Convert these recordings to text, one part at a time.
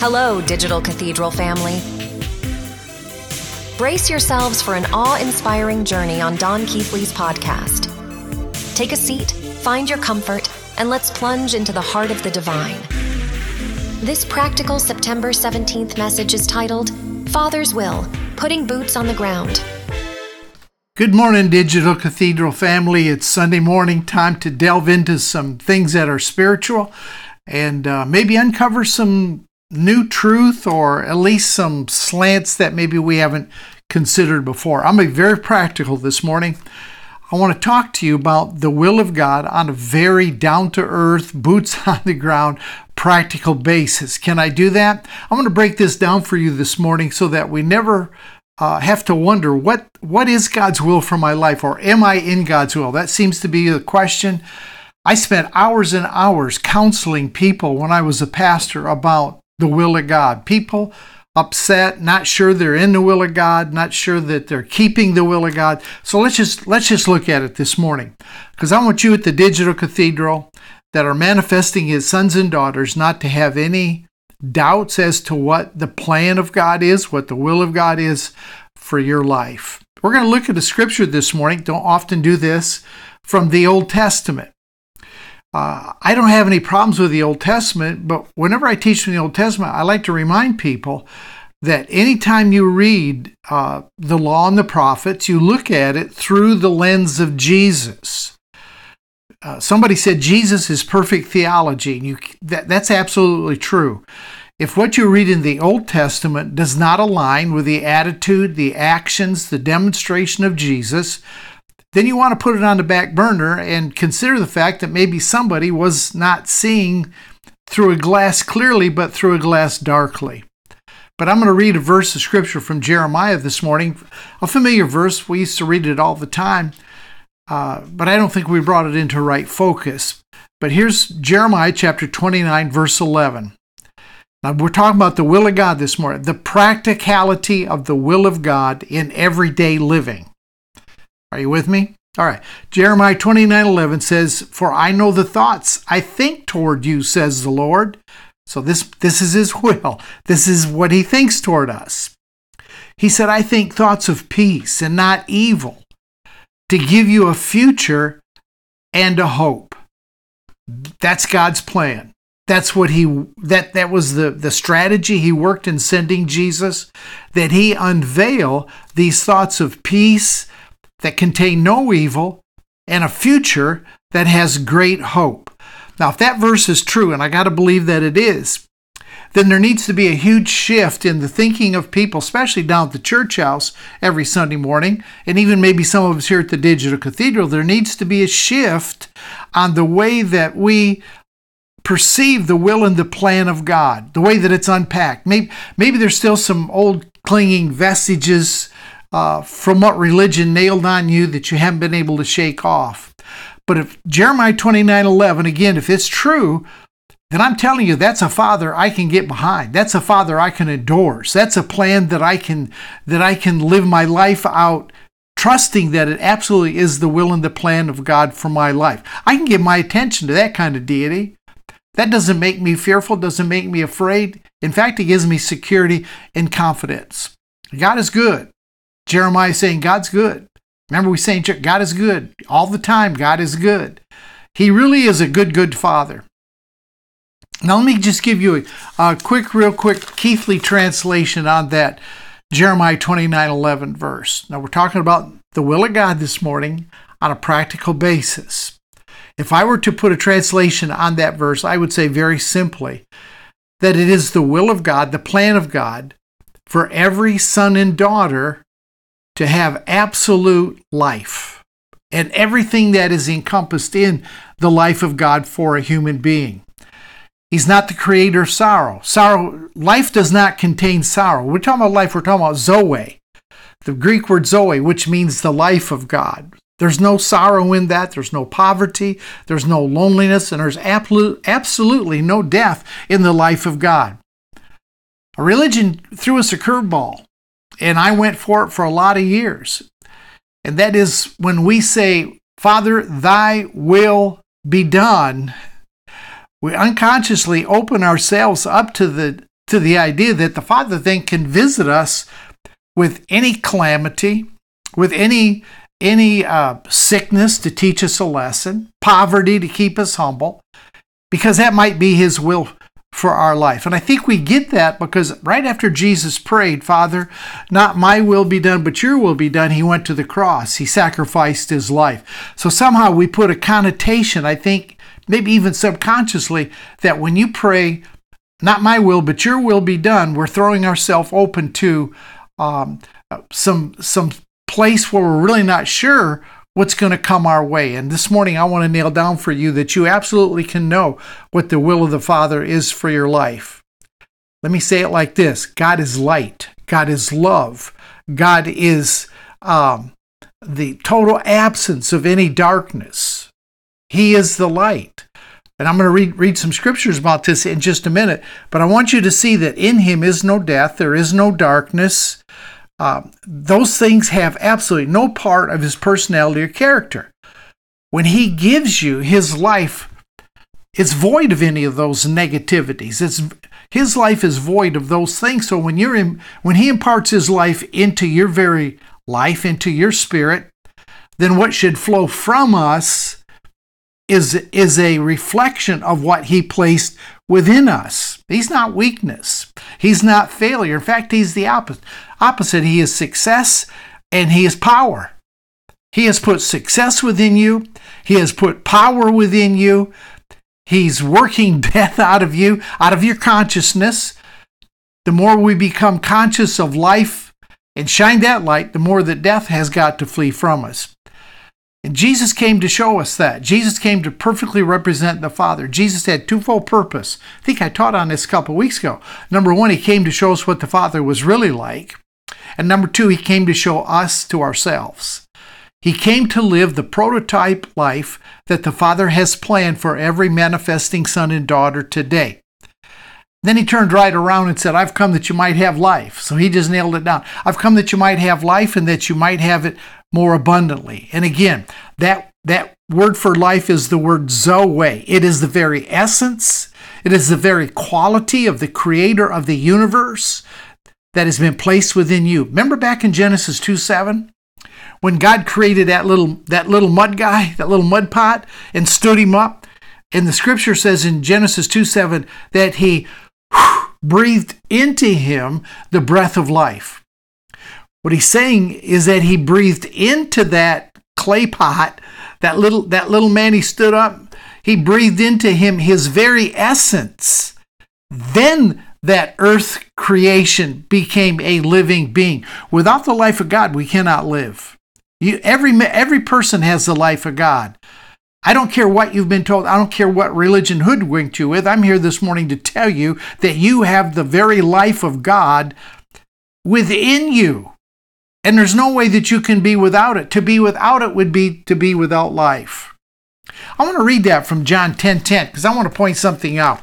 Hello, Digital Cathedral family. Brace yourselves for an awe inspiring journey on Don Keathley's podcast. Take a seat, find your comfort, and let's plunge into the heart of the divine. This practical September 17th message is titled Father's Will Putting Boots on the Ground. Good morning, Digital Cathedral family. It's Sunday morning, time to delve into some things that are spiritual and uh, maybe uncover some new truth or at least some slants that maybe we haven't considered before. I'm going to be very practical this morning. I want to talk to you about the will of God on a very down to earth, boots on the ground, practical basis. Can I do that? I'm going to break this down for you this morning so that we never uh, have to wonder what what is God's will for my life or am I in God's will? That seems to be the question. I spent hours and hours counseling people when I was a pastor about the will of God. People upset, not sure they're in the will of God, not sure that they're keeping the will of God. So let's just let's just look at it this morning. Because I want you at the Digital Cathedral that are manifesting his sons and daughters not to have any doubts as to what the plan of God is, what the will of God is for your life. We're going to look at a scripture this morning. Don't often do this from the Old Testament. Uh, I don't have any problems with the Old Testament, but whenever I teach from the Old Testament, I like to remind people that anytime you read uh, the law and the prophets, you look at it through the lens of Jesus. Uh, somebody said Jesus is perfect theology. And you, that, that's absolutely true. If what you read in the Old Testament does not align with the attitude, the actions, the demonstration of Jesus, then you want to put it on the back burner and consider the fact that maybe somebody was not seeing through a glass clearly, but through a glass darkly. But I'm going to read a verse of scripture from Jeremiah this morning, a familiar verse. We used to read it all the time, uh, but I don't think we brought it into right focus. But here's Jeremiah chapter 29, verse 11. Now, we're talking about the will of God this morning, the practicality of the will of God in everyday living. Are you with me? All right. Jeremiah 29 11 says, For I know the thoughts I think toward you, says the Lord. So this, this is his will. This is what he thinks toward us. He said, I think thoughts of peace and not evil, to give you a future and a hope. That's God's plan. That's what he that that was the the strategy he worked in sending Jesus that he unveil these thoughts of peace that contain no evil and a future that has great hope. Now, if that verse is true, and I got to believe that it is, then there needs to be a huge shift in the thinking of people, especially down at the church house every Sunday morning, and even maybe some of us here at the Digital Cathedral. There needs to be a shift on the way that we perceive the will and the plan of God, the way that it's unpacked. Maybe, maybe there's still some old clinging vestiges uh, from what religion nailed on you that you haven't been able to shake off. But if Jeremiah 29 11, again, if it's true, then I'm telling you that's a father I can get behind. That's a father I can endorse. That's a plan that I can that I can live my life out trusting that it absolutely is the will and the plan of God for my life. I can give my attention to that kind of deity. That doesn't make me fearful, doesn't make me afraid. In fact, it gives me security and confidence. God is good. Jeremiah saying God's good. Remember, we saying God is good all the time. God is good. He really is a good, good father. Now, let me just give you a, a quick, real quick Keathley translation on that Jeremiah 29 11 verse. Now, we're talking about the will of God this morning on a practical basis. If I were to put a translation on that verse, I would say very simply that it is the will of God, the plan of God, for every son and daughter to have absolute life and everything that is encompassed in the life of God for a human being. He's not the creator of sorrow. Sorrow, life does not contain sorrow. We're talking about life, we're talking about Zoe, the Greek word Zoe, which means the life of God. There's no sorrow in that. There's no poverty. There's no loneliness. And there's absolutely no death in the life of God. A religion threw us a curveball and I went for it for a lot of years. And that is when we say, Father, thy will be done, we unconsciously open ourselves up to the to the idea that the Father then can visit us with any calamity, with any any uh, sickness to teach us a lesson, poverty to keep us humble, because that might be His will for our life. And I think we get that because right after Jesus prayed, Father, not my will be done, but your will be done, he went to the cross. He sacrificed his life. So somehow we put a connotation, I think, maybe even subconsciously, that when you pray, not my will, but your will be done, we're throwing ourselves open to um, some some place where we're really not sure what's going to come our way. And this morning, I want to nail down for you that you absolutely can know what the will of the Father is for your life. Let me say it like this God is light, God is love, God is um, the total absence of any darkness. He is the light. And I'm going to read, read some scriptures about this in just a minute, but I want you to see that in him is no death, there is no darkness, uh, those things have absolutely no part of his personality or character. When he gives you his life, it's void of any of those negativities. It's his life is void of those things. So when you're in, when he imparts his life into your very life, into your spirit, then what should flow from us is is a reflection of what he placed within us. He's not weakness. He's not failure. In fact, he's the opposite. Opposite, he is success and he is power. He has put success within you. He has put power within you. He's working death out of you, out of your consciousness. The more we become conscious of life and shine that light, the more that death has got to flee from us. And Jesus came to show us that. Jesus came to perfectly represent the Father. Jesus had twofold purpose. I think I taught on this a couple weeks ago. Number one, he came to show us what the Father was really like. And number two, he came to show us to ourselves. He came to live the prototype life that the Father has planned for every manifesting son and daughter today. Then he turned right around and said, I've come that you might have life. So he just nailed it down. I've come that you might have life and that you might have it more abundantly. And again, that that word for life is the word zoe. It is the very essence, it is the very quality of the creator of the universe that has been placed within you. Remember back in Genesis 2 7? When God created that little that little mud guy, that little mud pot, and stood him up. And the scripture says in Genesis 2 7 that he breathed into him the breath of life. What he's saying is that he breathed into that clay pot, that little that little man he stood up, he breathed into him his very essence. Then that earth creation became a living being. Without the life of God, we cannot live. You, every every person has the life of God. I don't care what you've been told. I don't care what religion hoodwinked you with. I'm here this morning to tell you that you have the very life of God within you. And there's no way that you can be without it. To be without it would be to be without life. I want to read that from John 10 10 because I want to point something out.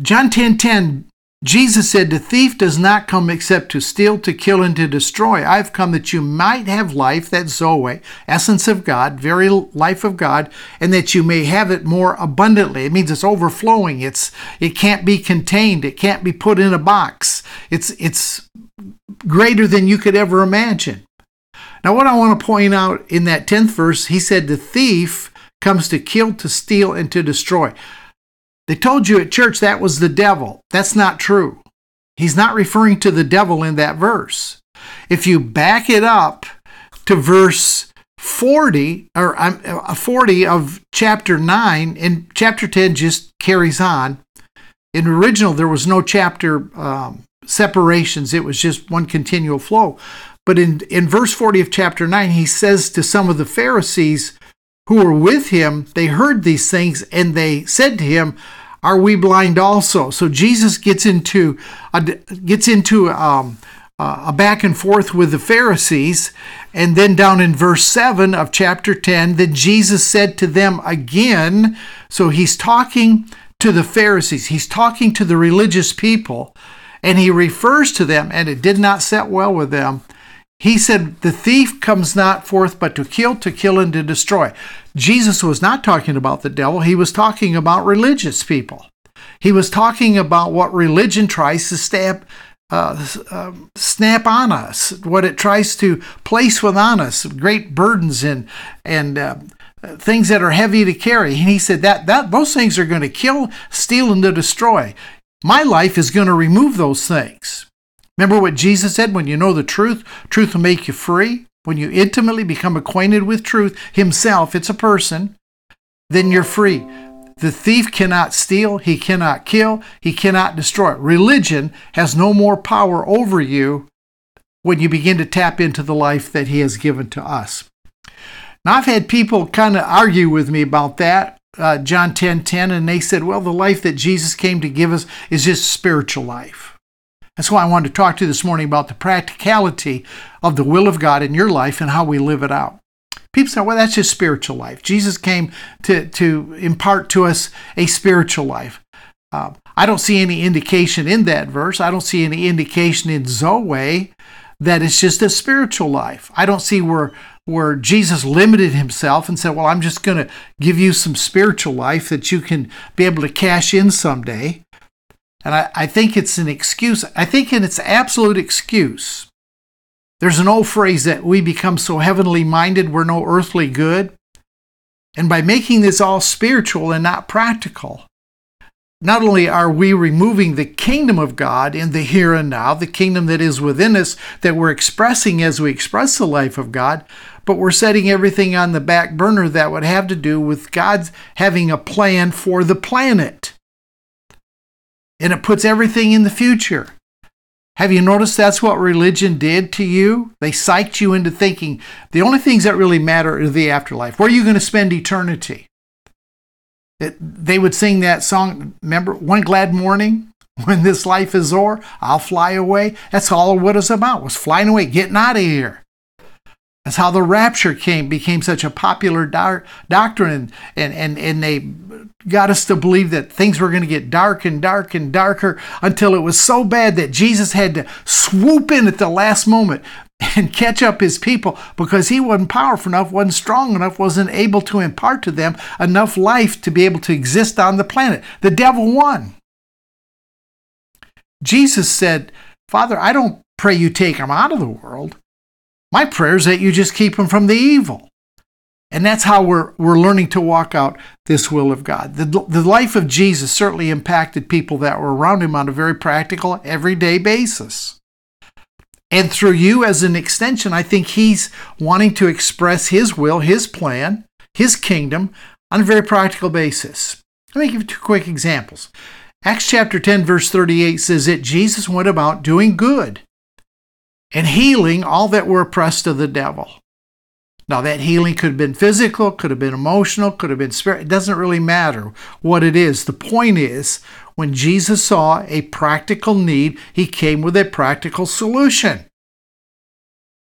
John 10 10, Jesus said, The thief does not come except to steal, to kill, and to destroy. I've come that you might have life, that Zoe, essence of God, very life of God, and that you may have it more abundantly. It means it's overflowing. It's it can't be contained. It can't be put in a box. It's it's greater than you could ever imagine. Now, what I want to point out in that 10th verse, he said, The thief comes to kill, to steal, and to destroy. They told you at church that was the devil. That's not true. He's not referring to the devil in that verse. If you back it up to verse 40 or uh, 40 of chapter 9 and chapter 10 just carries on in original there was no chapter um, separations it was just one continual flow but in, in verse 40 of chapter 9 he says to some of the pharisees who were with him, they heard these things and they said to him, "Are we blind also?" So Jesus gets into a, gets into um, a back and forth with the Pharisees, and then down in verse seven of chapter ten, then Jesus said to them again. So he's talking to the Pharisees. He's talking to the religious people, and he refers to them, and it did not set well with them. He said, The thief comes not forth but to kill, to kill, and to destroy. Jesus was not talking about the devil, he was talking about religious people. He was talking about what religion tries to stab, uh, uh, snap on us, what it tries to place within us, great burdens and and uh, things that are heavy to carry. And he said that that those things are going to kill, steal, and to destroy. My life is going to remove those things. Remember what Jesus said: when you know the truth, truth will make you free. When you intimately become acquainted with truth Himself, it's a person, then you're free. The thief cannot steal, he cannot kill, he cannot destroy. Religion has no more power over you when you begin to tap into the life that he has given to us. Now, I've had people kind of argue with me about that, uh, John 10 10, and they said, well, the life that Jesus came to give us is just spiritual life. That's why I wanted to talk to you this morning about the practicality of the will of God in your life and how we live it out. People say, well, that's just spiritual life. Jesus came to, to impart to us a spiritual life. Uh, I don't see any indication in that verse. I don't see any indication in Zoe that it's just a spiritual life. I don't see where where Jesus limited himself and said, Well, I'm just going to give you some spiritual life that you can be able to cash in someday. And I, I think it's an excuse. I think it's absolute excuse there's an old phrase that we become so heavenly minded we're no earthly good. And by making this all spiritual and not practical, not only are we removing the kingdom of God in the here and now, the kingdom that is within us that we're expressing as we express the life of God, but we're setting everything on the back burner that would have to do with God's having a plan for the planet. And it puts everything in the future. Have you noticed that's what religion did to you? They psyched you into thinking the only things that really matter are the afterlife. Where are you going to spend eternity? It, they would sing that song, remember, One Glad Morning? When this life is o'er, I'll fly away. That's all what it's about, was flying away, getting out of here. That's how the rapture came, became such a popular do- doctrine, and, and, and they got us to believe that things were going to get dark and dark and darker until it was so bad that Jesus had to swoop in at the last moment and catch up his people because he wasn't powerful enough, wasn't strong enough, wasn't able to impart to them enough life to be able to exist on the planet. The devil won. Jesus said, Father, I don't pray you take them out of the world. My prayer is that you just keep them from the evil. And that's how we're, we're learning to walk out this will of God. The, the life of Jesus certainly impacted people that were around him on a very practical, everyday basis. And through you, as an extension, I think he's wanting to express his will, his plan, his kingdom on a very practical basis. Let me give you two quick examples. Acts chapter 10, verse 38 says that Jesus went about doing good and healing all that were oppressed of the devil. Now, that healing could have been physical, could have been emotional, could have been spirit. It doesn't really matter what it is. The point is, when Jesus saw a practical need, he came with a practical solution.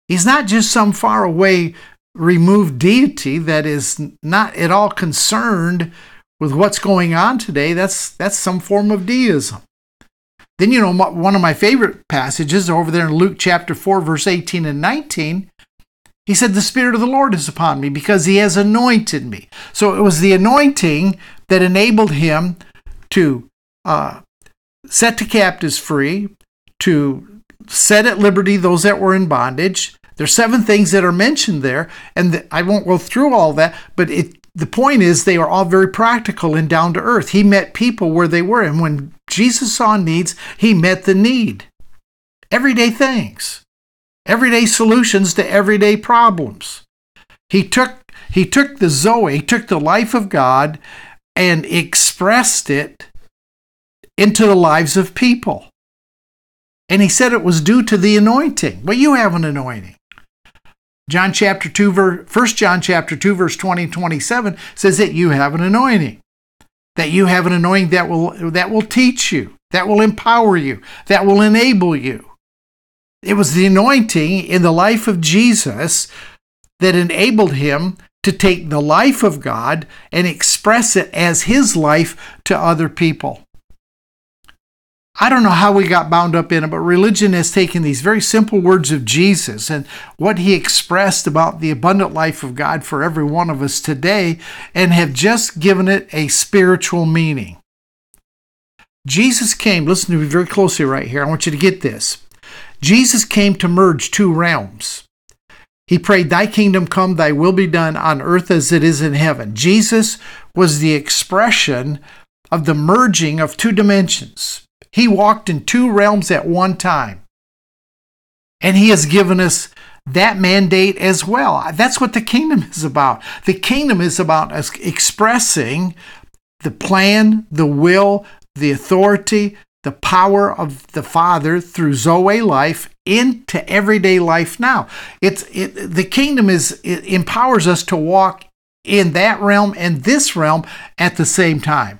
He's not just some far away, removed deity that is not at all concerned with what's going on today. That's, that's some form of deism. Then, you know, one of my favorite passages over there in Luke chapter 4, verse 18 and 19 he said, The Spirit of the Lord is upon me because he has anointed me. So it was the anointing that enabled him to uh, set the captives free, to set at liberty those that were in bondage. There's seven things that are mentioned there, and I won't go through all that, but it, the point is they are all very practical and down to earth. He met people where they were, and when Jesus saw needs, he met the need. Everyday things everyday solutions to everyday problems. He took he took the Zoe, he took the life of God and expressed it into the lives of people. And he said it was due to the anointing. Well, you have an anointing. John chapter 2 verse 1 John chapter 2 verse 20 and 27 says that you have an anointing. That you have an anointing that will that will teach you, that will empower you, that will enable you. It was the anointing in the life of Jesus that enabled him to take the life of God and express it as his life to other people. I don't know how we got bound up in it, but religion has taken these very simple words of Jesus and what he expressed about the abundant life of God for every one of us today and have just given it a spiritual meaning. Jesus came, listen to me very closely right here. I want you to get this. Jesus came to merge two realms. He prayed, Thy kingdom come, thy will be done on earth as it is in heaven. Jesus was the expression of the merging of two dimensions. He walked in two realms at one time. And He has given us that mandate as well. That's what the kingdom is about. The kingdom is about us expressing the plan, the will, the authority, the power of the Father through Zoe life into everyday life now. It's it, the kingdom is empowers us to walk in that realm and this realm at the same time.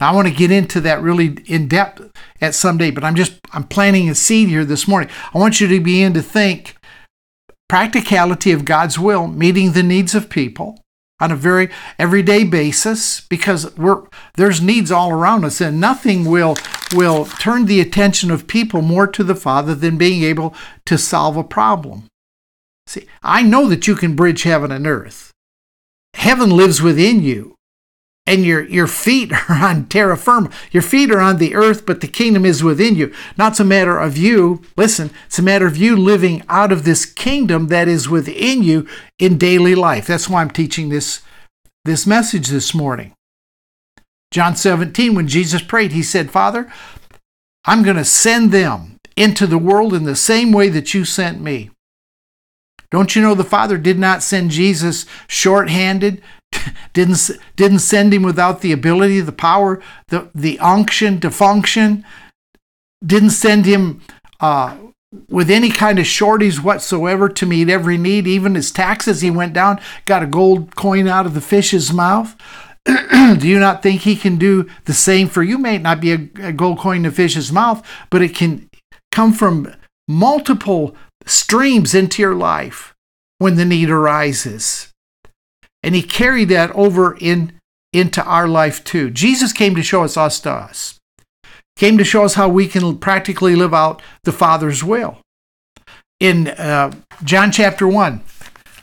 I want to get into that really in depth at some day, but I'm just I'm planting a seed here this morning. I want you to begin to think practicality of God's will, meeting the needs of people, on a very everyday basis because we're there's needs all around us and nothing will will turn the attention of people more to the father than being able to solve a problem. See i know that you can bridge heaven and earth. Heaven lives within you and your your feet are on terra firma. Your feet are on the earth, but the kingdom is within you. Not a matter of you, listen, it's a matter of you living out of this kingdom that is within you in daily life. That's why I'm teaching this this message this morning. John 17, when Jesus prayed, he said, Father, I'm going to send them into the world in the same way that you sent me. Don't you know the Father did not send Jesus short-handed, didn't, didn't send him without the ability, the power, the, the unction to function, didn't send him uh, with any kind of shorties whatsoever to meet every need. Even his taxes, he went down, got a gold coin out of the fish's mouth. do you not think he can do the same for you? May not be a, a gold coin in the fish's mouth, but it can come from multiple streams into your life when the need arises. And he carried that over in, into our life too. Jesus came to show us us to us, came to show us how we can practically live out the Father's will. In uh, John chapter 1,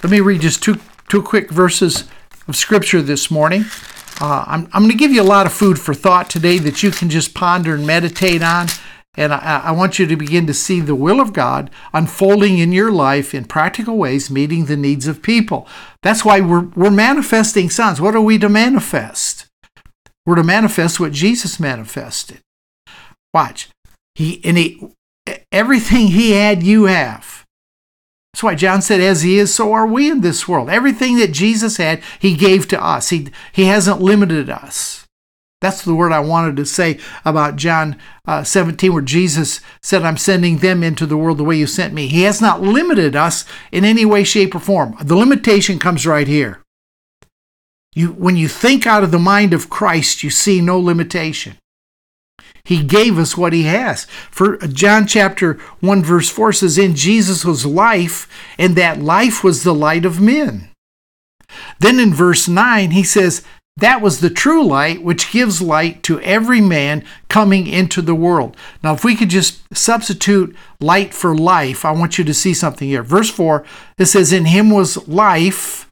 let me read just two, two quick verses of Scripture this morning. Uh, I'm, I'm going to give you a lot of food for thought today that you can just ponder and meditate on. And I, I, want you to begin to see the will of God unfolding in your life in practical ways, meeting the needs of people. That's why we're, we're manifesting sons. What are we to manifest? We're to manifest what Jesus manifested. Watch. He and he everything he had, you have. That's why John said, as he is, so are we in this world. Everything that Jesus had, he gave to us. He, he hasn't limited us. That's the word I wanted to say about John uh, 17, where Jesus said, I'm sending them into the world the way you sent me. He has not limited us in any way, shape, or form. The limitation comes right here. You, when you think out of the mind of Christ, you see no limitation. He gave us what he has. For uh, John chapter 1 verse 4 says in Jesus was life and that life was the light of men. Then in verse 9 he says that was the true light, which gives light to every man coming into the world. Now, if we could just substitute light for life, I want you to see something here. Verse 4, it says, In him was life,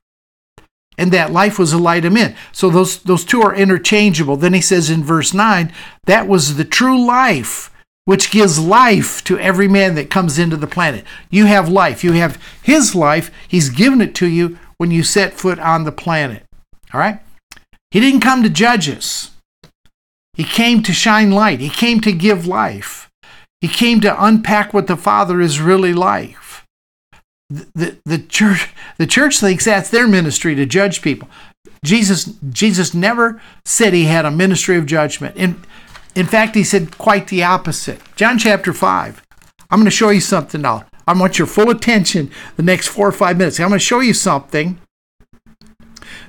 and that life was the light of men. So those, those two are interchangeable. Then he says in verse 9, That was the true life, which gives life to every man that comes into the planet. You have life. You have his life. He's given it to you when you set foot on the planet. All right? He didn't come to judge us. He came to shine light. He came to give life. He came to unpack what the Father is really like. The, the, the, church, the church thinks that's their ministry to judge people. Jesus, Jesus never said he had a ministry of judgment. In, in fact, he said quite the opposite. John chapter 5. I'm going to show you something now. I want your full attention the next four or five minutes. I'm going to show you something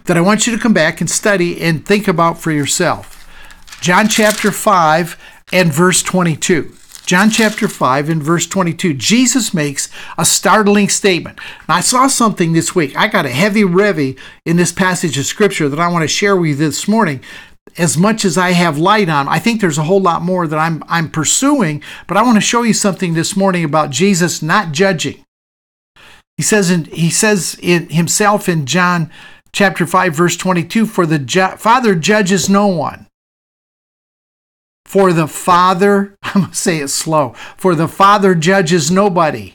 that I want you to come back and study and think about for yourself. John chapter 5 and verse 22. John chapter 5 and verse 22, Jesus makes a startling statement. Now, I saw something this week. I got a heavy revy in this passage of scripture that I want to share with you this morning. As much as I have light on, I think there's a whole lot more that I'm, I'm pursuing, but I want to show you something this morning about Jesus not judging. He says in, he says in himself in John chapter 5 verse 22 for the ju- father judges no one For the Father, I'm going to say it slow, for the Father judges nobody,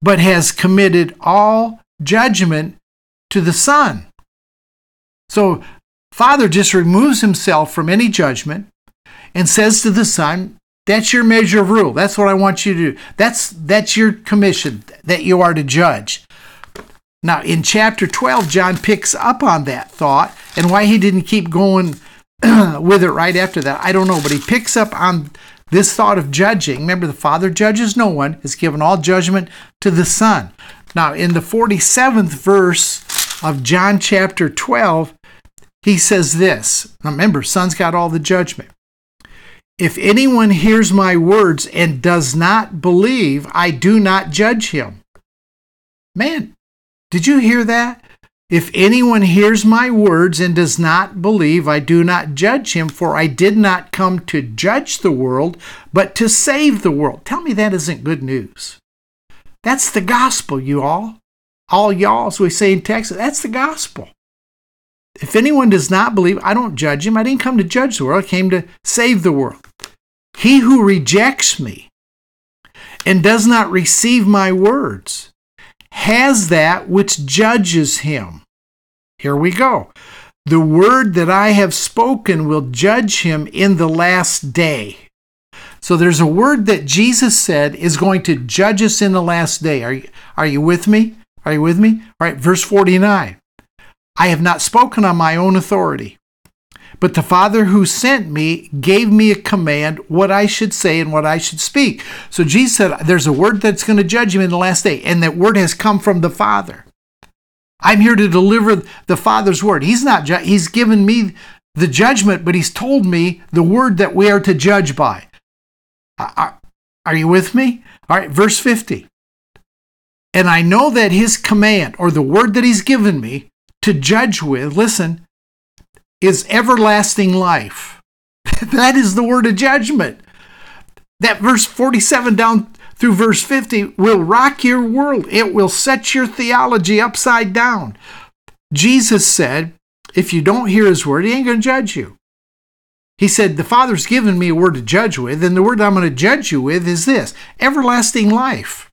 but has committed all judgment to the Son. So, Father just removes himself from any judgment and says to the Son, That's your measure of rule. That's what I want you to do. That's, that's your commission that you are to judge. Now, in chapter 12, John picks up on that thought and why he didn't keep going with it right after that, I don't know, but he picks up on this thought of judging. Remember, the Father judges no one, has given all judgment to the Son. Now, in the 47th verse of John chapter 12, he says this. Now, remember, Son's got all the judgment. If anyone hears my words and does not believe, I do not judge him. Man, did you hear that? If anyone hears my words and does not believe, I do not judge him, for I did not come to judge the world, but to save the world. Tell me that isn't good news. That's the gospel, you all. All y'all, as we say in Texas, that's the gospel. If anyone does not believe, I don't judge him. I didn't come to judge the world, I came to save the world. He who rejects me and does not receive my words has that which judges him. Here we go. The word that I have spoken will judge him in the last day. So there's a word that Jesus said is going to judge us in the last day. Are you, are you with me? Are you with me? All right, verse 49. I have not spoken on my own authority, but the Father who sent me gave me a command what I should say and what I should speak. So Jesus said, There's a word that's going to judge him in the last day, and that word has come from the Father. I'm here to deliver the Father's word. He's not, ju- he's given me the judgment, but he's told me the word that we are to judge by. Are, are you with me? All right, verse 50. And I know that his command, or the word that he's given me to judge with, listen, is everlasting life. that is the word of judgment. That verse 47 down through verse 50 will rock your world. It will set your theology upside down. Jesus said, if you don't hear his word, he ain't going to judge you. He said, The Father's given me a word to judge with, and the word I'm going to judge you with is this everlasting life.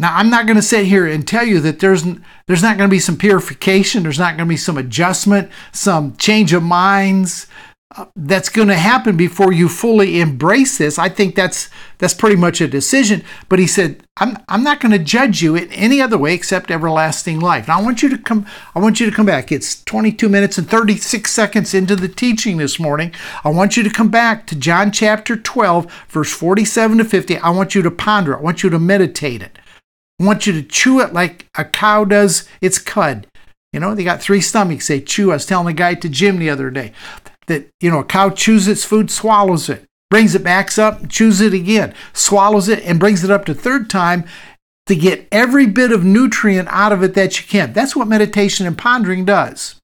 Now, I'm not going to sit here and tell you that there's, there's not going to be some purification, there's not going to be some adjustment, some change of minds, uh, that's going to happen before you fully embrace this. I think that's that's pretty much a decision. But he said, "I'm I'm not going to judge you in any other way except everlasting life." Now I want you to come. I want you to come back. It's 22 minutes and 36 seconds into the teaching this morning. I want you to come back to John chapter 12, verse 47 to 50. I want you to ponder. It. I want you to meditate it. Want you to chew it like a cow does its cud. You know, they got three stomachs. They chew. I was telling a guy to Jim the other day that, you know, a cow chews its food, swallows it, brings it back up, chews it again, swallows it, and brings it up to third time to get every bit of nutrient out of it that you can. That's what meditation and pondering does.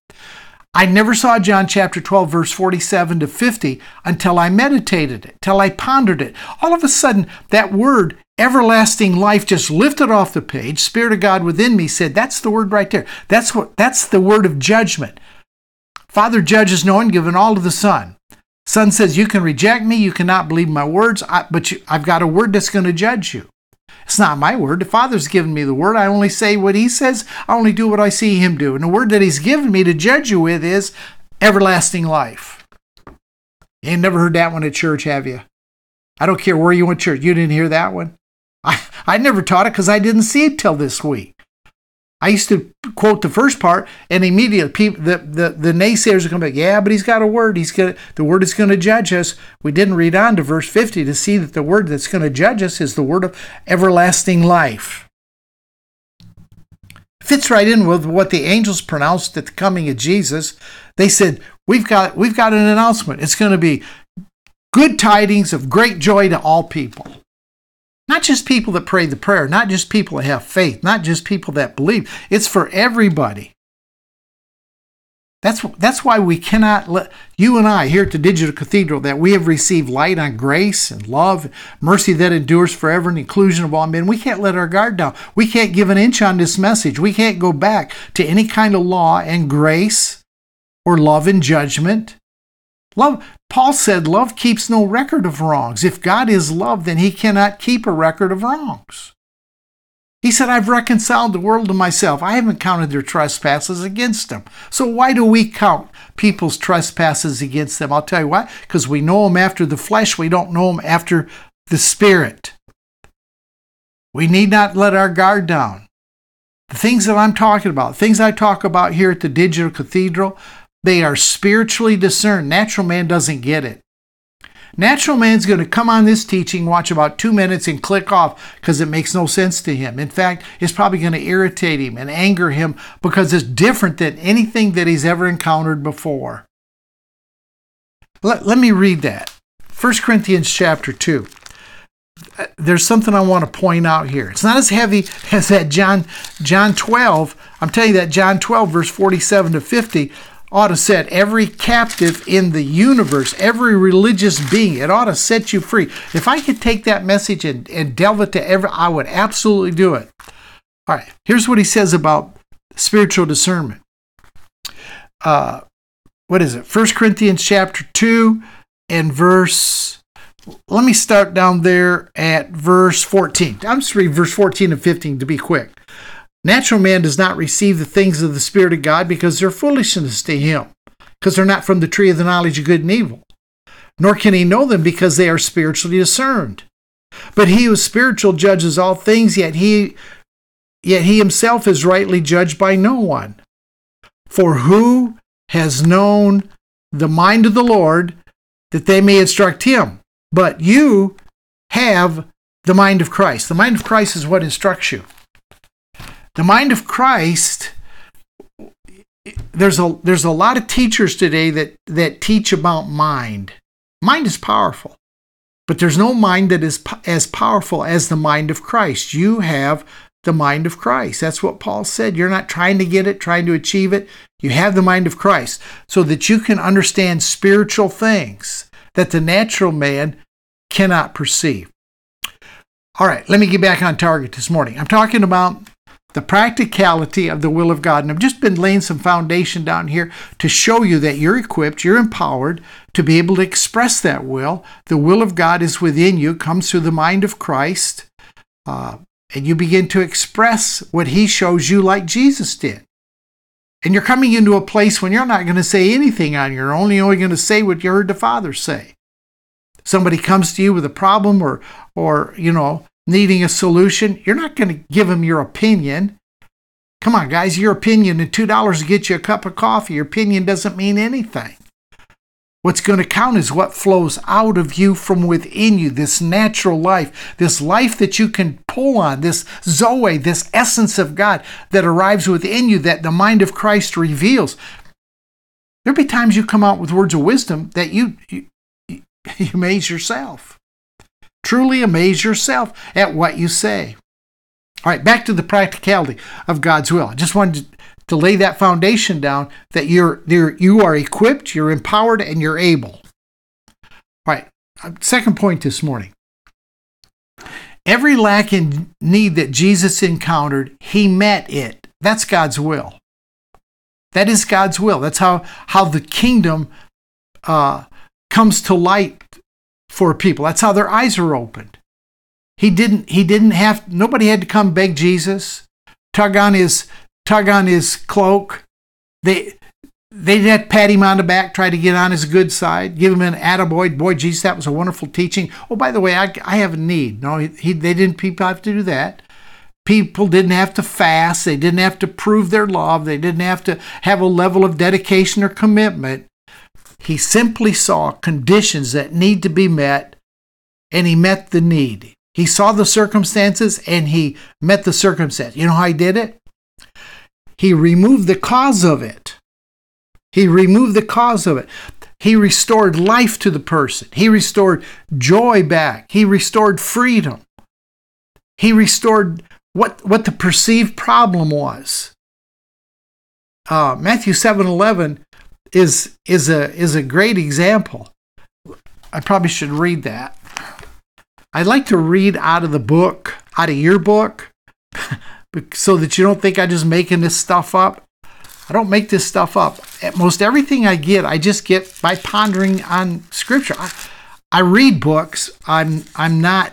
I never saw John chapter 12, verse 47 to 50 until I meditated it, till I pondered it. All of a sudden, that word, everlasting life, just lifted off the page. Spirit of God within me said, That's the word right there. That's what that's the word of judgment. Father judges no one, given all to the Son. Son says, You can reject me, you cannot believe my words, but you, I've got a word that's going to judge you. It's not my word. The Father's given me the word. I only say what He says, I only do what I see Him do. And the word that He's given me to judge you with is everlasting life. You ain't never heard that one at church, have you? I don't care where you went to church. You didn't hear that one? I, I never taught it because I didn't see it till this week. I used to quote the first part, and immediately people, the, the, the naysayers are going to be, yeah, but he's got a word. He's got the word is going to judge us. We didn't read on to verse 50 to see that the word that's going to judge us is the word of everlasting life. Fits right in with what the angels pronounced at the coming of Jesus. They said, "We've got we've got an announcement. It's going to be good tidings of great joy to all people." Not just people that pray the prayer, not just people that have faith, not just people that believe. It's for everybody. That's, that's why we cannot let you and I here at the Digital Cathedral that we have received light on grace and love, mercy that endures forever, and inclusion of all men. We can't let our guard down. We can't give an inch on this message. We can't go back to any kind of law and grace or love and judgment Love, Paul said, love keeps no record of wrongs. If God is love, then he cannot keep a record of wrongs. He said, I've reconciled the world to myself. I haven't counted their trespasses against them. So why do we count people's trespasses against them? I'll tell you why. Because we know them after the flesh, we don't know them after the spirit. We need not let our guard down. The things that I'm talking about, things I talk about here at the Digital Cathedral, they are spiritually discerned. Natural man doesn't get it. Natural man's going to come on this teaching, watch about two minutes, and click off because it makes no sense to him. In fact, it's probably going to irritate him and anger him because it's different than anything that he's ever encountered before. Let, let me read that. 1 Corinthians chapter 2 there's something I want to point out here. It's not as heavy as that John John 12. I'm telling you that John 12 verse 47 to 50 ought to set every captive in the universe, every religious being, it ought to set you free. If I could take that message and, and delve it to every, I would absolutely do it. All right, here's what he says about spiritual discernment. Uh, what is it? 1 Corinthians chapter 2 and verse, let me start down there at verse 14. I'm just reading verse 14 and 15 to be quick. Natural man does not receive the things of the Spirit of God because they're foolishness to him, because they're not from the tree of the knowledge of good and evil. Nor can he know them because they are spiritually discerned. But he who is spiritual judges all things, yet he yet he himself is rightly judged by no one. For who has known the mind of the Lord that they may instruct him? But you have the mind of Christ. The mind of Christ is what instructs you. The mind of Christ there's a there's a lot of teachers today that that teach about mind. Mind is powerful. But there's no mind that is as powerful as the mind of Christ. You have the mind of Christ. That's what Paul said. You're not trying to get it, trying to achieve it. You have the mind of Christ so that you can understand spiritual things that the natural man cannot perceive. All right, let me get back on target this morning. I'm talking about the practicality of the will of God. And I've just been laying some foundation down here to show you that you're equipped, you're empowered to be able to express that will. The will of God is within you, comes through the mind of Christ, uh, and you begin to express what He shows you like Jesus did. And you're coming into a place when you're not going to say anything on your own, you're only going to say what you heard the Father say. Somebody comes to you with a problem or, or you know, needing a solution, you're not going to give them your opinion. Come on, guys, your opinion and $2 to get you a cup of coffee, your opinion doesn't mean anything. What's going to count is what flows out of you from within you, this natural life, this life that you can pull on, this Zoe, this essence of God that arrives within you that the mind of Christ reveals. There'll be times you come out with words of wisdom that you, you, you amaze yourself. Truly amaze yourself at what you say. All right, back to the practicality of God's will. I just wanted to lay that foundation down that you're, you're you are equipped, you're empowered, and you're able. All right, uh, second point this morning. Every lack and need that Jesus encountered, he met it. That's God's will. That is God's will. That's how, how the kingdom uh, comes to light for people. That's how their eyes were opened. He didn't he didn't have nobody had to come beg Jesus, tug on his tug on his cloak. They they didn't have to pat him on the back, try to get on his good side, give him an attaboy. Boy, Jesus, that was a wonderful teaching. Oh, by the way, I, I have a need. No, he, he, they didn't people have to do that. People didn't have to fast. They didn't have to prove their love. They didn't have to have a level of dedication or commitment. He simply saw conditions that need to be met and he met the need. He saw the circumstances and he met the circumstance. You know how he did it? He removed the cause of it. He removed the cause of it. He restored life to the person. He restored joy back. He restored freedom. He restored what, what the perceived problem was. Uh, Matthew 7 11 is is a is a great example. I probably should read that. I'd like to read out of the book, out of your book, so that you don't think I'm just making this stuff up. I don't make this stuff up. At Most everything I get, I just get by pondering on Scripture. I, I read books. I'm I'm not.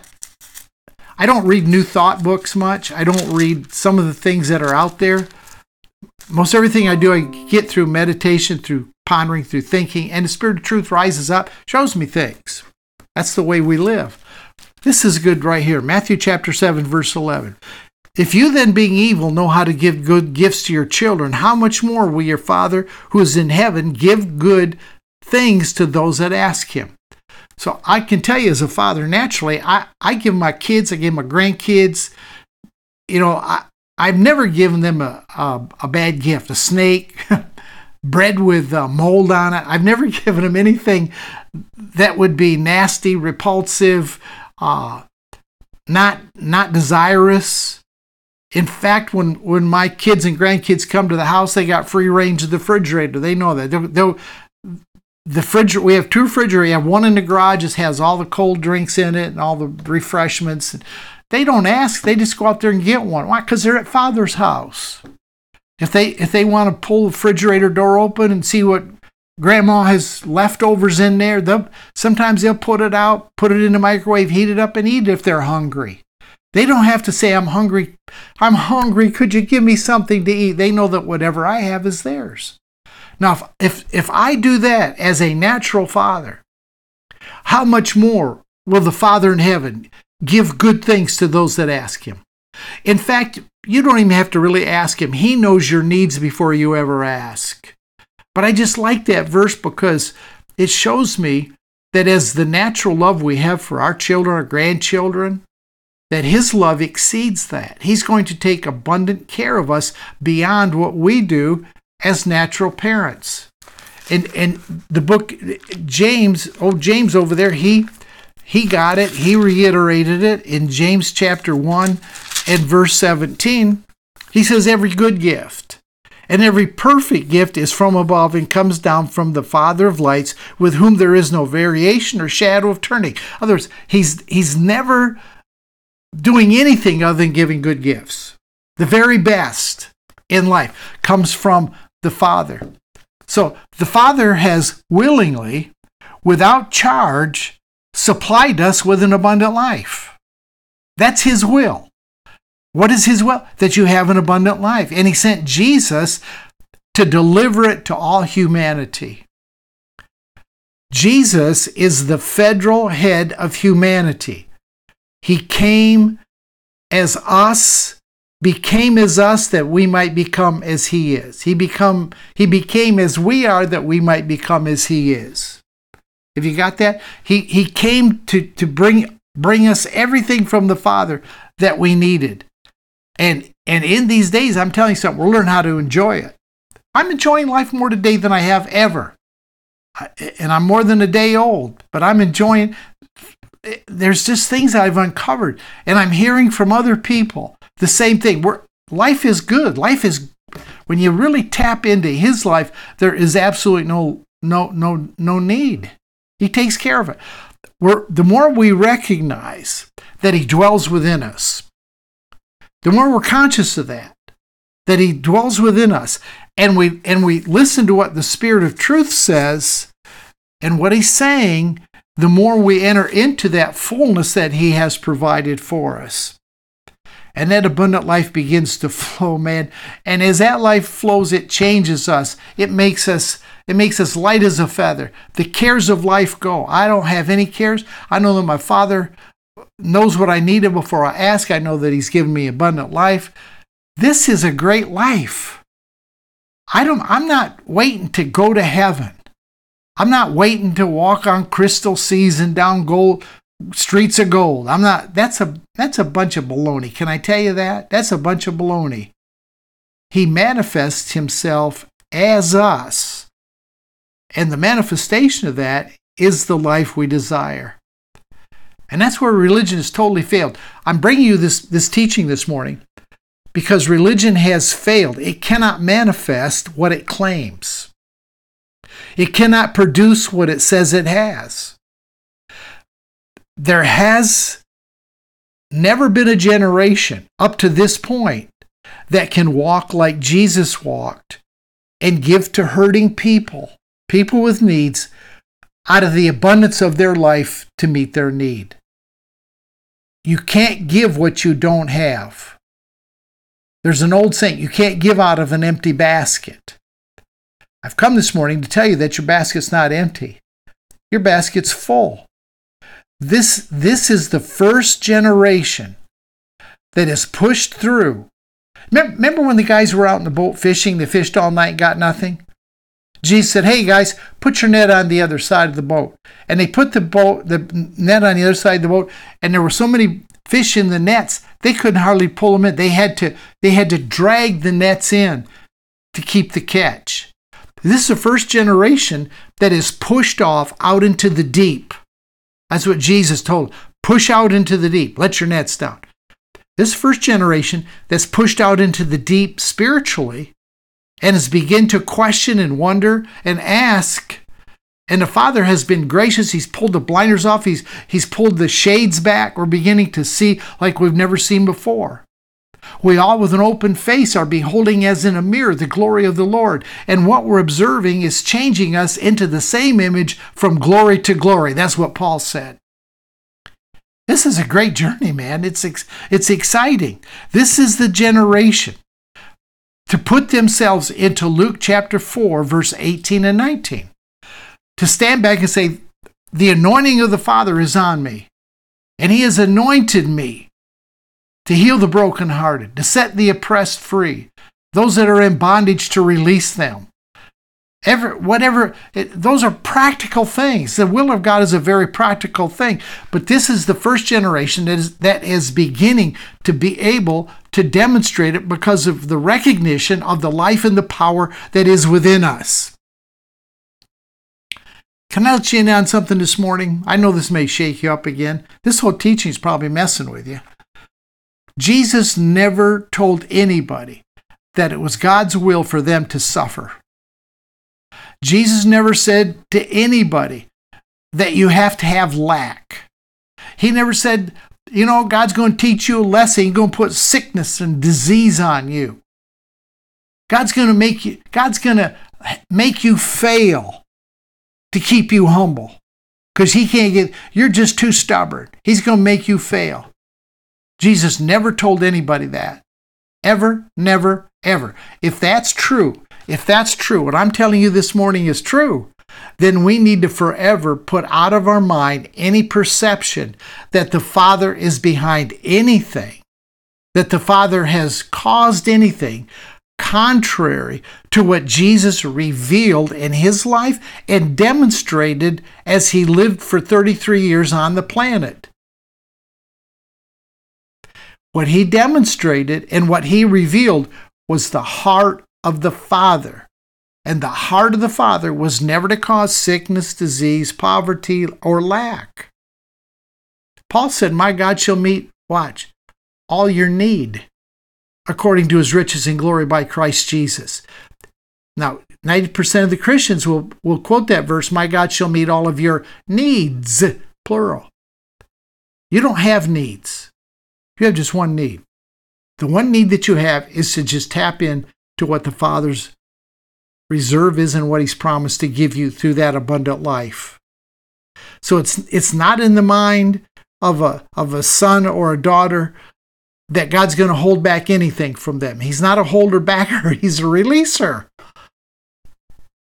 I don't read New Thought books much. I don't read some of the things that are out there. Most everything I do, I get through meditation, through pondering, through thinking, and the Spirit of Truth rises up, shows me things. That's the way we live. This is good right here. Matthew chapter 7, verse 11. If you then, being evil, know how to give good gifts to your children, how much more will your Father who is in heaven give good things to those that ask him? So I can tell you as a father, naturally, I, I give my kids, I give my grandkids, you know, I, I've never given them a, a, a bad gift, a snake, bread with uh, mold on it. I've never given them anything that would be nasty, repulsive, uh, not not desirous. In fact, when when my kids and grandkids come to the house, they got free range of the refrigerator. They know that. They'll, they'll, the fridge we have two refrigerators. We have one in the garage that has all the cold drinks in it and all the refreshments. They don't ask; they just go out there and get one. Why? Because they're at Father's house. If they if they want to pull the refrigerator door open and see what grandma has leftovers in there, they'll, sometimes they'll put it out, put it in the microwave, heat it up, and eat it if they're hungry. They don't have to say, I'm hungry. I'm hungry. Could you give me something to eat? They know that whatever I have is theirs. Now, if, if, if I do that as a natural father, how much more will the Father in heaven give good things to those that ask him? In fact, you don't even have to really ask him. He knows your needs before you ever ask. But I just like that verse because it shows me that as the natural love we have for our children, our grandchildren, that his love exceeds that. He's going to take abundant care of us beyond what we do as natural parents. And and the book James, oh James over there, he he got it. He reiterated it in James chapter 1 and verse 17. He says every good gift and every perfect gift is from above and comes down from the Father of lights, with whom there is no variation or shadow of turning. In other words, he's he's never doing anything other than giving good gifts. The very best in life comes from the Father. So the Father has willingly, without charge, supplied us with an abundant life. That's His will. What is His will? That you have an abundant life. And He sent Jesus to deliver it to all humanity. Jesus is the federal head of humanity. He came as us, became as us that we might become as he is. He become he became as we are that we might become as he is. Have you got that? He he came to to bring bring us everything from the Father that we needed. And and in these days, I'm telling you something, we'll learn how to enjoy it. I'm enjoying life more today than I have ever. And I'm more than a day old, but I'm enjoying there's just things I've uncovered, and I'm hearing from other people the same thing. We're, life is good. Life is when you really tap into His life, there is absolutely no no no no need. He takes care of it. We're, the more we recognize that He dwells within us, the more we're conscious of that, that He dwells within us, and we and we listen to what the Spirit of Truth says, and what He's saying the more we enter into that fullness that He has provided for us. And that abundant life begins to flow, man. And as that life flows, it changes us. It makes us it makes us light as a feather. The cares of life go. I don't have any cares. I know that my Father knows what I needed before I ask. I know that He's given me abundant life. This is a great life. I don't I'm not waiting to go to heaven. I'm not waiting to walk on crystal seas and down gold streets of gold. I'm not that's a that's a bunch of baloney. Can I tell you that? That's a bunch of baloney. He manifests himself as us. And the manifestation of that is the life we desire. And that's where religion has totally failed. I'm bringing you this, this teaching this morning because religion has failed. It cannot manifest what it claims. It cannot produce what it says it has. There has never been a generation up to this point that can walk like Jesus walked and give to hurting people, people with needs, out of the abundance of their life to meet their need. You can't give what you don't have. There's an old saying you can't give out of an empty basket. I've come this morning to tell you that your basket's not empty. Your basket's full. This, this is the first generation that is pushed through. Remember when the guys were out in the boat fishing, they fished all night, got nothing? Jesus said, Hey guys, put your net on the other side of the boat. And they put the boat, the net on the other side of the boat, and there were so many fish in the nets, they couldn't hardly pull them in. They had to, they had to drag the nets in to keep the catch. This is the first generation that is pushed off out into the deep. That's what Jesus told. Push out into the deep. Let your nets down. This first generation that's pushed out into the deep spiritually and has begun to question and wonder and ask. And the Father has been gracious. He's pulled the blinders off. He's, he's pulled the shades back. We're beginning to see like we've never seen before. We all, with an open face, are beholding as in a mirror the glory of the Lord. And what we're observing is changing us into the same image from glory to glory. That's what Paul said. This is a great journey, man. It's, it's exciting. This is the generation to put themselves into Luke chapter 4, verse 18 and 19. To stand back and say, The anointing of the Father is on me, and He has anointed me to heal the brokenhearted, to set the oppressed free, those that are in bondage to release them. Ever, whatever, it, those are practical things. The will of God is a very practical thing. But this is the first generation that is, that is beginning to be able to demonstrate it because of the recognition of the life and the power that is within us. Can I let you in on something this morning? I know this may shake you up again. This whole teaching is probably messing with you. Jesus never told anybody that it was God's will for them to suffer. Jesus never said to anybody that you have to have lack. He never said, you know, God's going to teach you a lesson. He's going to put sickness and disease on you. God's going to make you, God's going to make you fail to keep you humble because he can't get, you're just too stubborn. He's going to make you fail. Jesus never told anybody that. Ever, never, ever. If that's true, if that's true, what I'm telling you this morning is true, then we need to forever put out of our mind any perception that the Father is behind anything, that the Father has caused anything contrary to what Jesus revealed in his life and demonstrated as he lived for 33 years on the planet. What he demonstrated and what he revealed was the heart of the Father. And the heart of the Father was never to cause sickness, disease, poverty, or lack. Paul said, My God shall meet, watch, all your need according to his riches and glory by Christ Jesus. Now, 90% of the Christians will, will quote that verse, My God shall meet all of your needs, plural. You don't have needs. You have just one need. The one need that you have is to just tap in to what the Father's reserve is and what He's promised to give you through that abundant life. So it's it's not in the mind of a of a son or a daughter that God's going to hold back anything from them. He's not a holder backer, he's a releaser.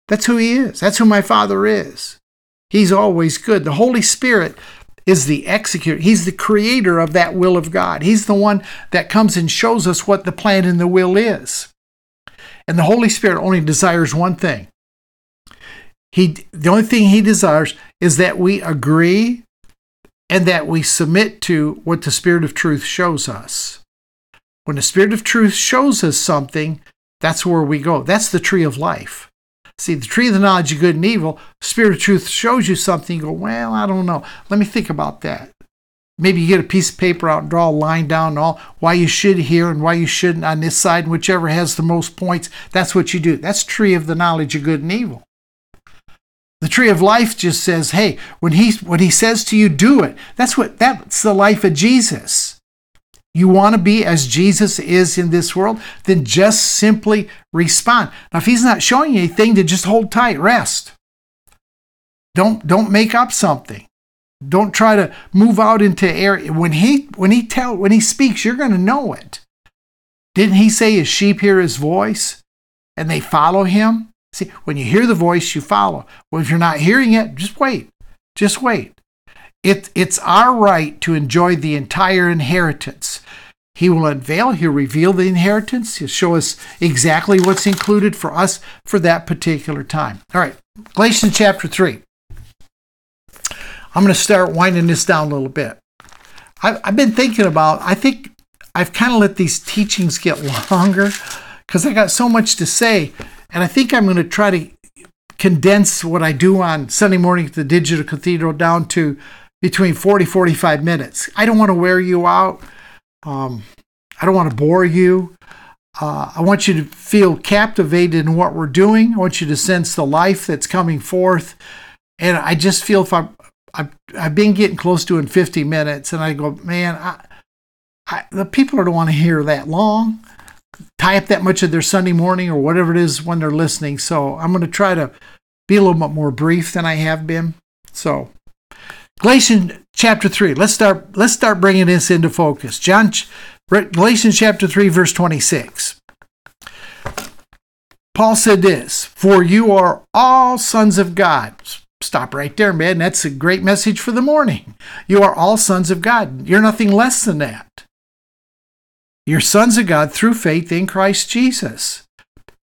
That's who he is. That's who my father is. He's always good. The Holy Spirit is the executor. He's the creator of that will of God. He's the one that comes and shows us what the plan and the will is. And the Holy Spirit only desires one thing. He the only thing he desires is that we agree and that we submit to what the Spirit of truth shows us. When the Spirit of truth shows us something, that's where we go. That's the tree of life. See, the tree of the knowledge of good and evil, Spirit of truth shows you something. You go, well, I don't know. Let me think about that. Maybe you get a piece of paper out and draw a line down all why you should here and why you shouldn't on this side, and whichever has the most points, that's what you do. That's tree of the knowledge of good and evil. The tree of life just says, hey, when he when he says to you, do it. That's what that's the life of Jesus. You want to be as Jesus is in this world, then just simply respond. Now, if he's not showing you anything, then just hold tight, rest. Don't don't make up something. Don't try to move out into area. When he when he tell when he speaks, you're going to know it. Didn't he say his sheep hear his voice and they follow him? See, when you hear the voice, you follow. Well, if you're not hearing it, just wait. Just wait. It, it's our right to enjoy the entire inheritance. He will unveil, he'll reveal the inheritance, he'll show us exactly what's included for us for that particular time. All right, Galatians chapter 3. I'm going to start winding this down a little bit. I've, I've been thinking about, I think I've kind of let these teachings get longer because I got so much to say. And I think I'm going to try to condense what I do on Sunday morning at the Digital Cathedral down to between 40 45 minutes. I don't want to wear you out. Um, I don't want to bore you. Uh, I want you to feel captivated in what we're doing. I want you to sense the life that's coming forth. And I just feel if I'm, I've, I've been getting close to in 50 minutes, and I go, man, I, I, the people don't want to hear that long, tie up that much of their Sunday morning or whatever it is when they're listening. So I'm going to try to be a little bit more brief than I have been. So Galatians chapter 3. Let's start let's start bringing this into focus. John Galatians chapter 3 verse 26. Paul said this, "For you are all sons of God." Stop right there, man. That's a great message for the morning. You are all sons of God. You're nothing less than that. You're sons of God through faith in Christ Jesus.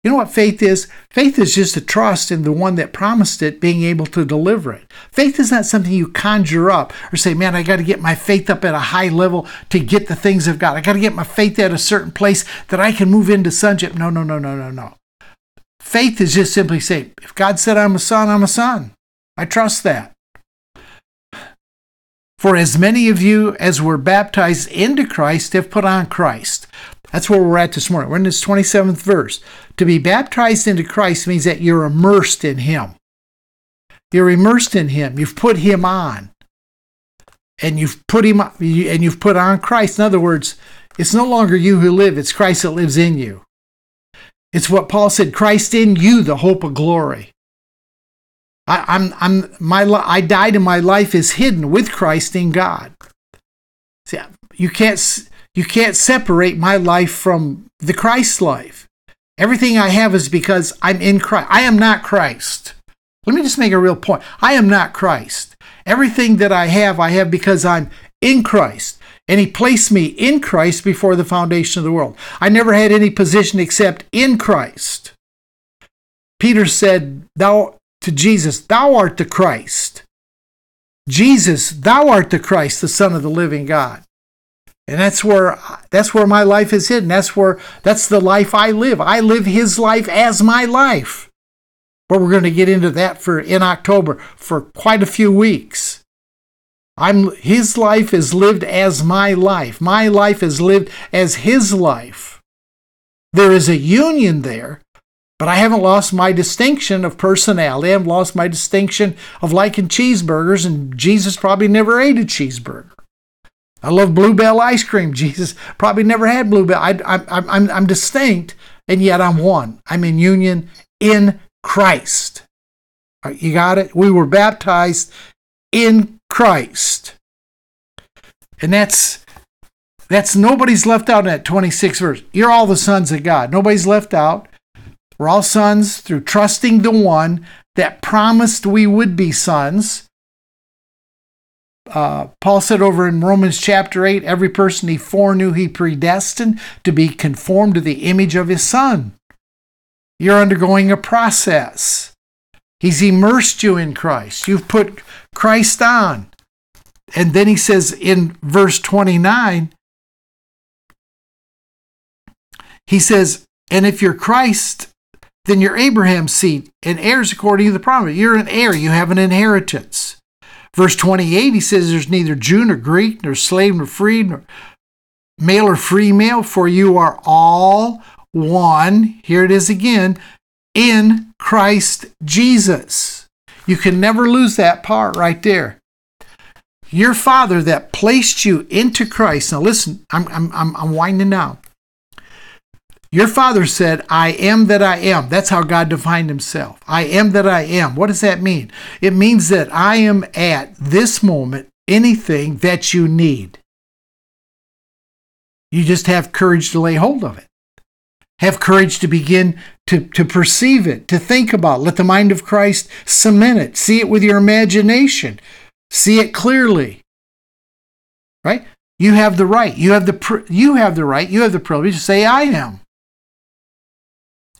You know what faith is? Faith is just a trust in the one that promised it being able to deliver it. Faith is not something you conjure up or say, man, I got to get my faith up at a high level to get the things of God. I got to get my faith at a certain place that I can move into sonship. No, no, no, no, no, no. Faith is just simply say, if God said I'm a son, I'm a son. I trust that. For as many of you as were baptized into Christ have put on Christ. That's where we're at this morning. We're in this 27th verse. To be baptized into Christ means that you're immersed in Him. You're immersed in Him. You've put Him on. And you've put Him and you've put on Christ. In other words, it's no longer you who live, it's Christ that lives in you. It's what Paul said, Christ in you, the hope of glory. I, I'm, I'm, my, I died and my life is hidden with Christ in God. See, you can't, you can't separate my life from the Christ life. Everything I have is because I'm in Christ. I am not Christ. Let me just make a real point. I am not Christ. Everything that I have, I have because I'm in Christ. And He placed me in Christ before the foundation of the world. I never had any position except in Christ. Peter said, Thou to Jesus, Thou art the Christ. Jesus, Thou art the Christ, the Son of the living God. And that's where that's where my life is hidden. That's where that's the life I live. I live his life as my life. But we're going to get into that for in October for quite a few weeks. I'm his life is lived as my life. My life is lived as his life. There is a union there, but I haven't lost my distinction of personality. I haven't lost my distinction of liking cheeseburgers, and Jesus probably never ate a cheeseburger. I love Bluebell ice cream. Jesus probably never had Bluebell. I, I, I'm, I'm distinct, and yet I'm one. I'm in union in Christ. You got it? We were baptized in Christ. And that's that's nobody's left out in that 26 verse. You're all the sons of God. Nobody's left out. We're all sons through trusting the one that promised we would be sons uh, Paul said over in Romans chapter 8 every person he foreknew he predestined to be conformed to the image of his son. You're undergoing a process. He's immersed you in Christ. You've put Christ on. And then he says in verse 29, he says, And if you're Christ, then you're Abraham's seed and heirs according to the promise. You're an heir, you have an inheritance. Verse 28, he says, There's neither Jew nor Greek, nor slave nor free, nor male or female, for you are all one. Here it is again in Christ Jesus. You can never lose that part right there. your Father that placed you into Christ. Now, listen, I'm, I'm, I'm, I'm winding down. Your Father said, I am that I am. That's how God defined Himself. I am that I am. What does that mean? It means that I am at this moment anything that you need. You just have courage to lay hold of it. Have courage to begin to, to perceive it, to think about. It. Let the mind of Christ cement it. See it with your imagination. See it clearly. Right? You have the right. You have the you have the right. You have the privilege to say I am.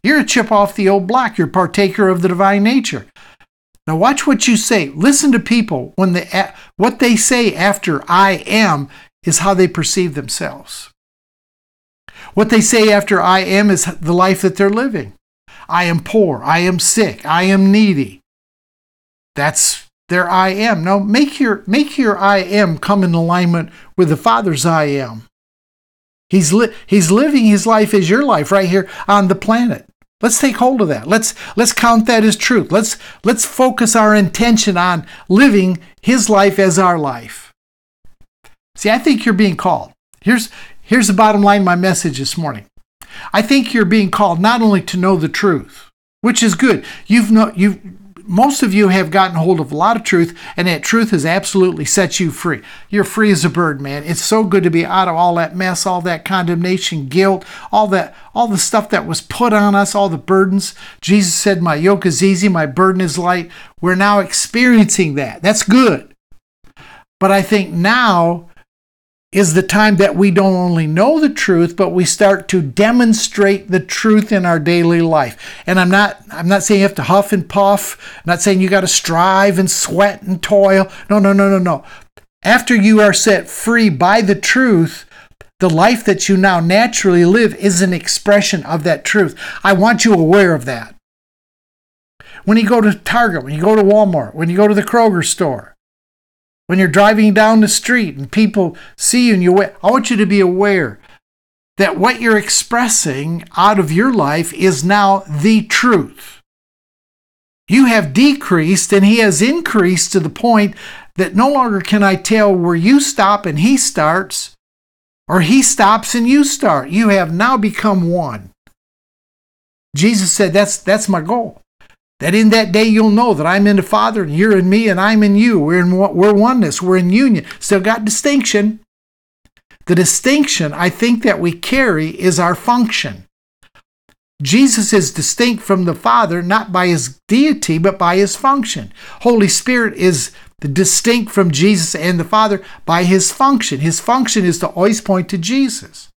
You're a chip off the old block. You're partaker of the divine nature. Now watch what you say. Listen to people when they what they say after I am is how they perceive themselves. What they say after I am is the life that they're living. I am poor, I am sick, I am needy. That's their I am. Now make your make your I am come in alignment with the Father's I am. He's li- he's living his life as your life right here on the planet. Let's take hold of that. Let's let's count that as truth. Let's let's focus our intention on living his life as our life. See, I think you're being called. Here's here's the bottom line my message this morning. I think you're being called not only to know the truth, which is good. You've know you most of you have gotten hold of a lot of truth, and that truth has absolutely set you free. You're free as a bird, man. It's so good to be out of all that mess, all that condemnation, guilt, all that, all the stuff that was put on us, all the burdens. Jesus said, My yoke is easy, my burden is light. We're now experiencing that. That's good. But I think now is the time that we don't only know the truth but we start to demonstrate the truth in our daily life. And i'm not i'm not saying you have to huff and puff. I'm not saying you got to strive and sweat and toil. No no no no no. After you are set free by the truth the life that you now naturally live is an expression of that truth. I want you aware of that. When you go to target when you go to walmart when you go to the kroger store when you're driving down the street and people see you and you I want you to be aware that what you're expressing out of your life is now the truth. You have decreased and he has increased to the point that no longer can I tell where you stop and he starts, or he stops and you start. You have now become one. Jesus said, That's, that's my goal. That in that day you'll know that I'm in the Father and you're in me and I'm in you. We're in we're oneness. We're in union. Still got distinction. The distinction I think that we carry is our function. Jesus is distinct from the Father not by his deity but by his function. Holy Spirit is distinct from Jesus and the Father by his function. His function is to always point to Jesus.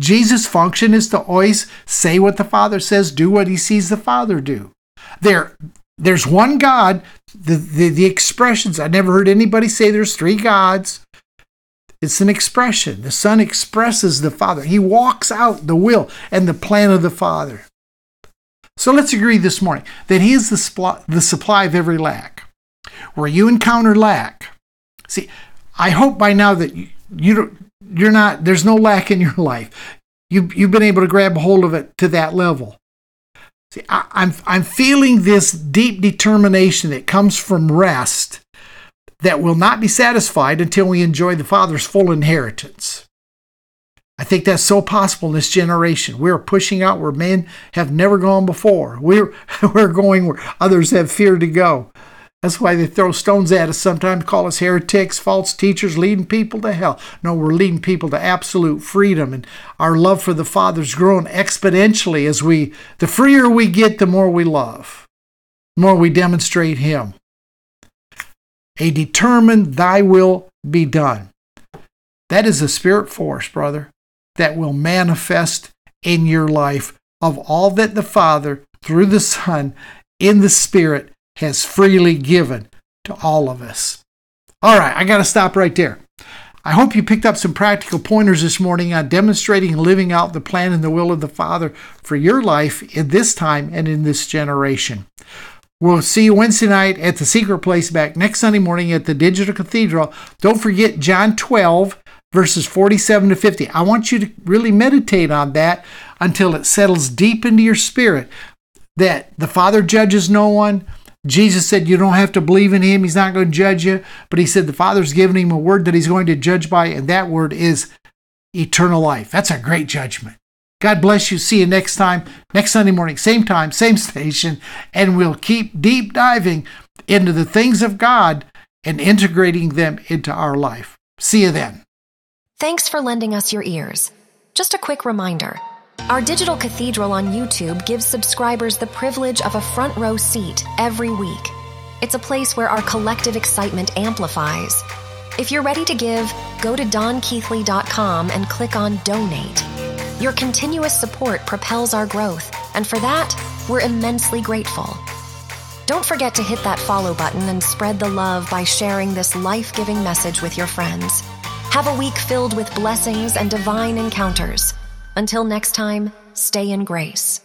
Jesus' function is to always say what the Father says, do what he sees the Father do. There, there's one God. The, the, the expressions, I never heard anybody say there's three gods. It's an expression. The Son expresses the Father. He walks out the will and the plan of the Father. So let's agree this morning that He is the supply, the supply of every lack. Where you encounter lack, see, I hope by now that you, you you're not, there's no lack in your life. You, you've been able to grab hold of it to that level. See, I, I'm, I'm feeling this deep determination that comes from rest that will not be satisfied until we enjoy the Father's full inheritance. I think that's so possible in this generation. We're pushing out where men have never gone before. We're, we're going where others have feared to go. That's why they throw stones at us sometimes, call us heretics, false teachers, leading people to hell. No, we're leading people to absolute freedom, and our love for the Father's grown exponentially as we, the freer we get, the more we love, the more we demonstrate Him. A determined, Thy will be done. That is a spirit force, brother, that will manifest in your life of all that the Father, through the Son, in the Spirit, has freely given to all of us. All right, I got to stop right there. I hope you picked up some practical pointers this morning on demonstrating and living out the plan and the will of the Father for your life in this time and in this generation. We'll see you Wednesday night at the Secret Place, back next Sunday morning at the Digital Cathedral. Don't forget John 12, verses 47 to 50. I want you to really meditate on that until it settles deep into your spirit that the Father judges no one, Jesus said you don't have to believe in him. He's not going to judge you. But he said the Father's given him a word that he's going to judge by, and that word is eternal life. That's a great judgment. God bless you. See you next time, next Sunday morning, same time, same station, and we'll keep deep diving into the things of God and integrating them into our life. See you then. Thanks for lending us your ears. Just a quick reminder our digital cathedral on YouTube gives subscribers the privilege of a front row seat every week. It's a place where our collective excitement amplifies. If you're ready to give, go to donkeathley.com and click on Donate. Your continuous support propels our growth, and for that, we're immensely grateful. Don't forget to hit that follow button and spread the love by sharing this life giving message with your friends. Have a week filled with blessings and divine encounters. Until next time, stay in grace.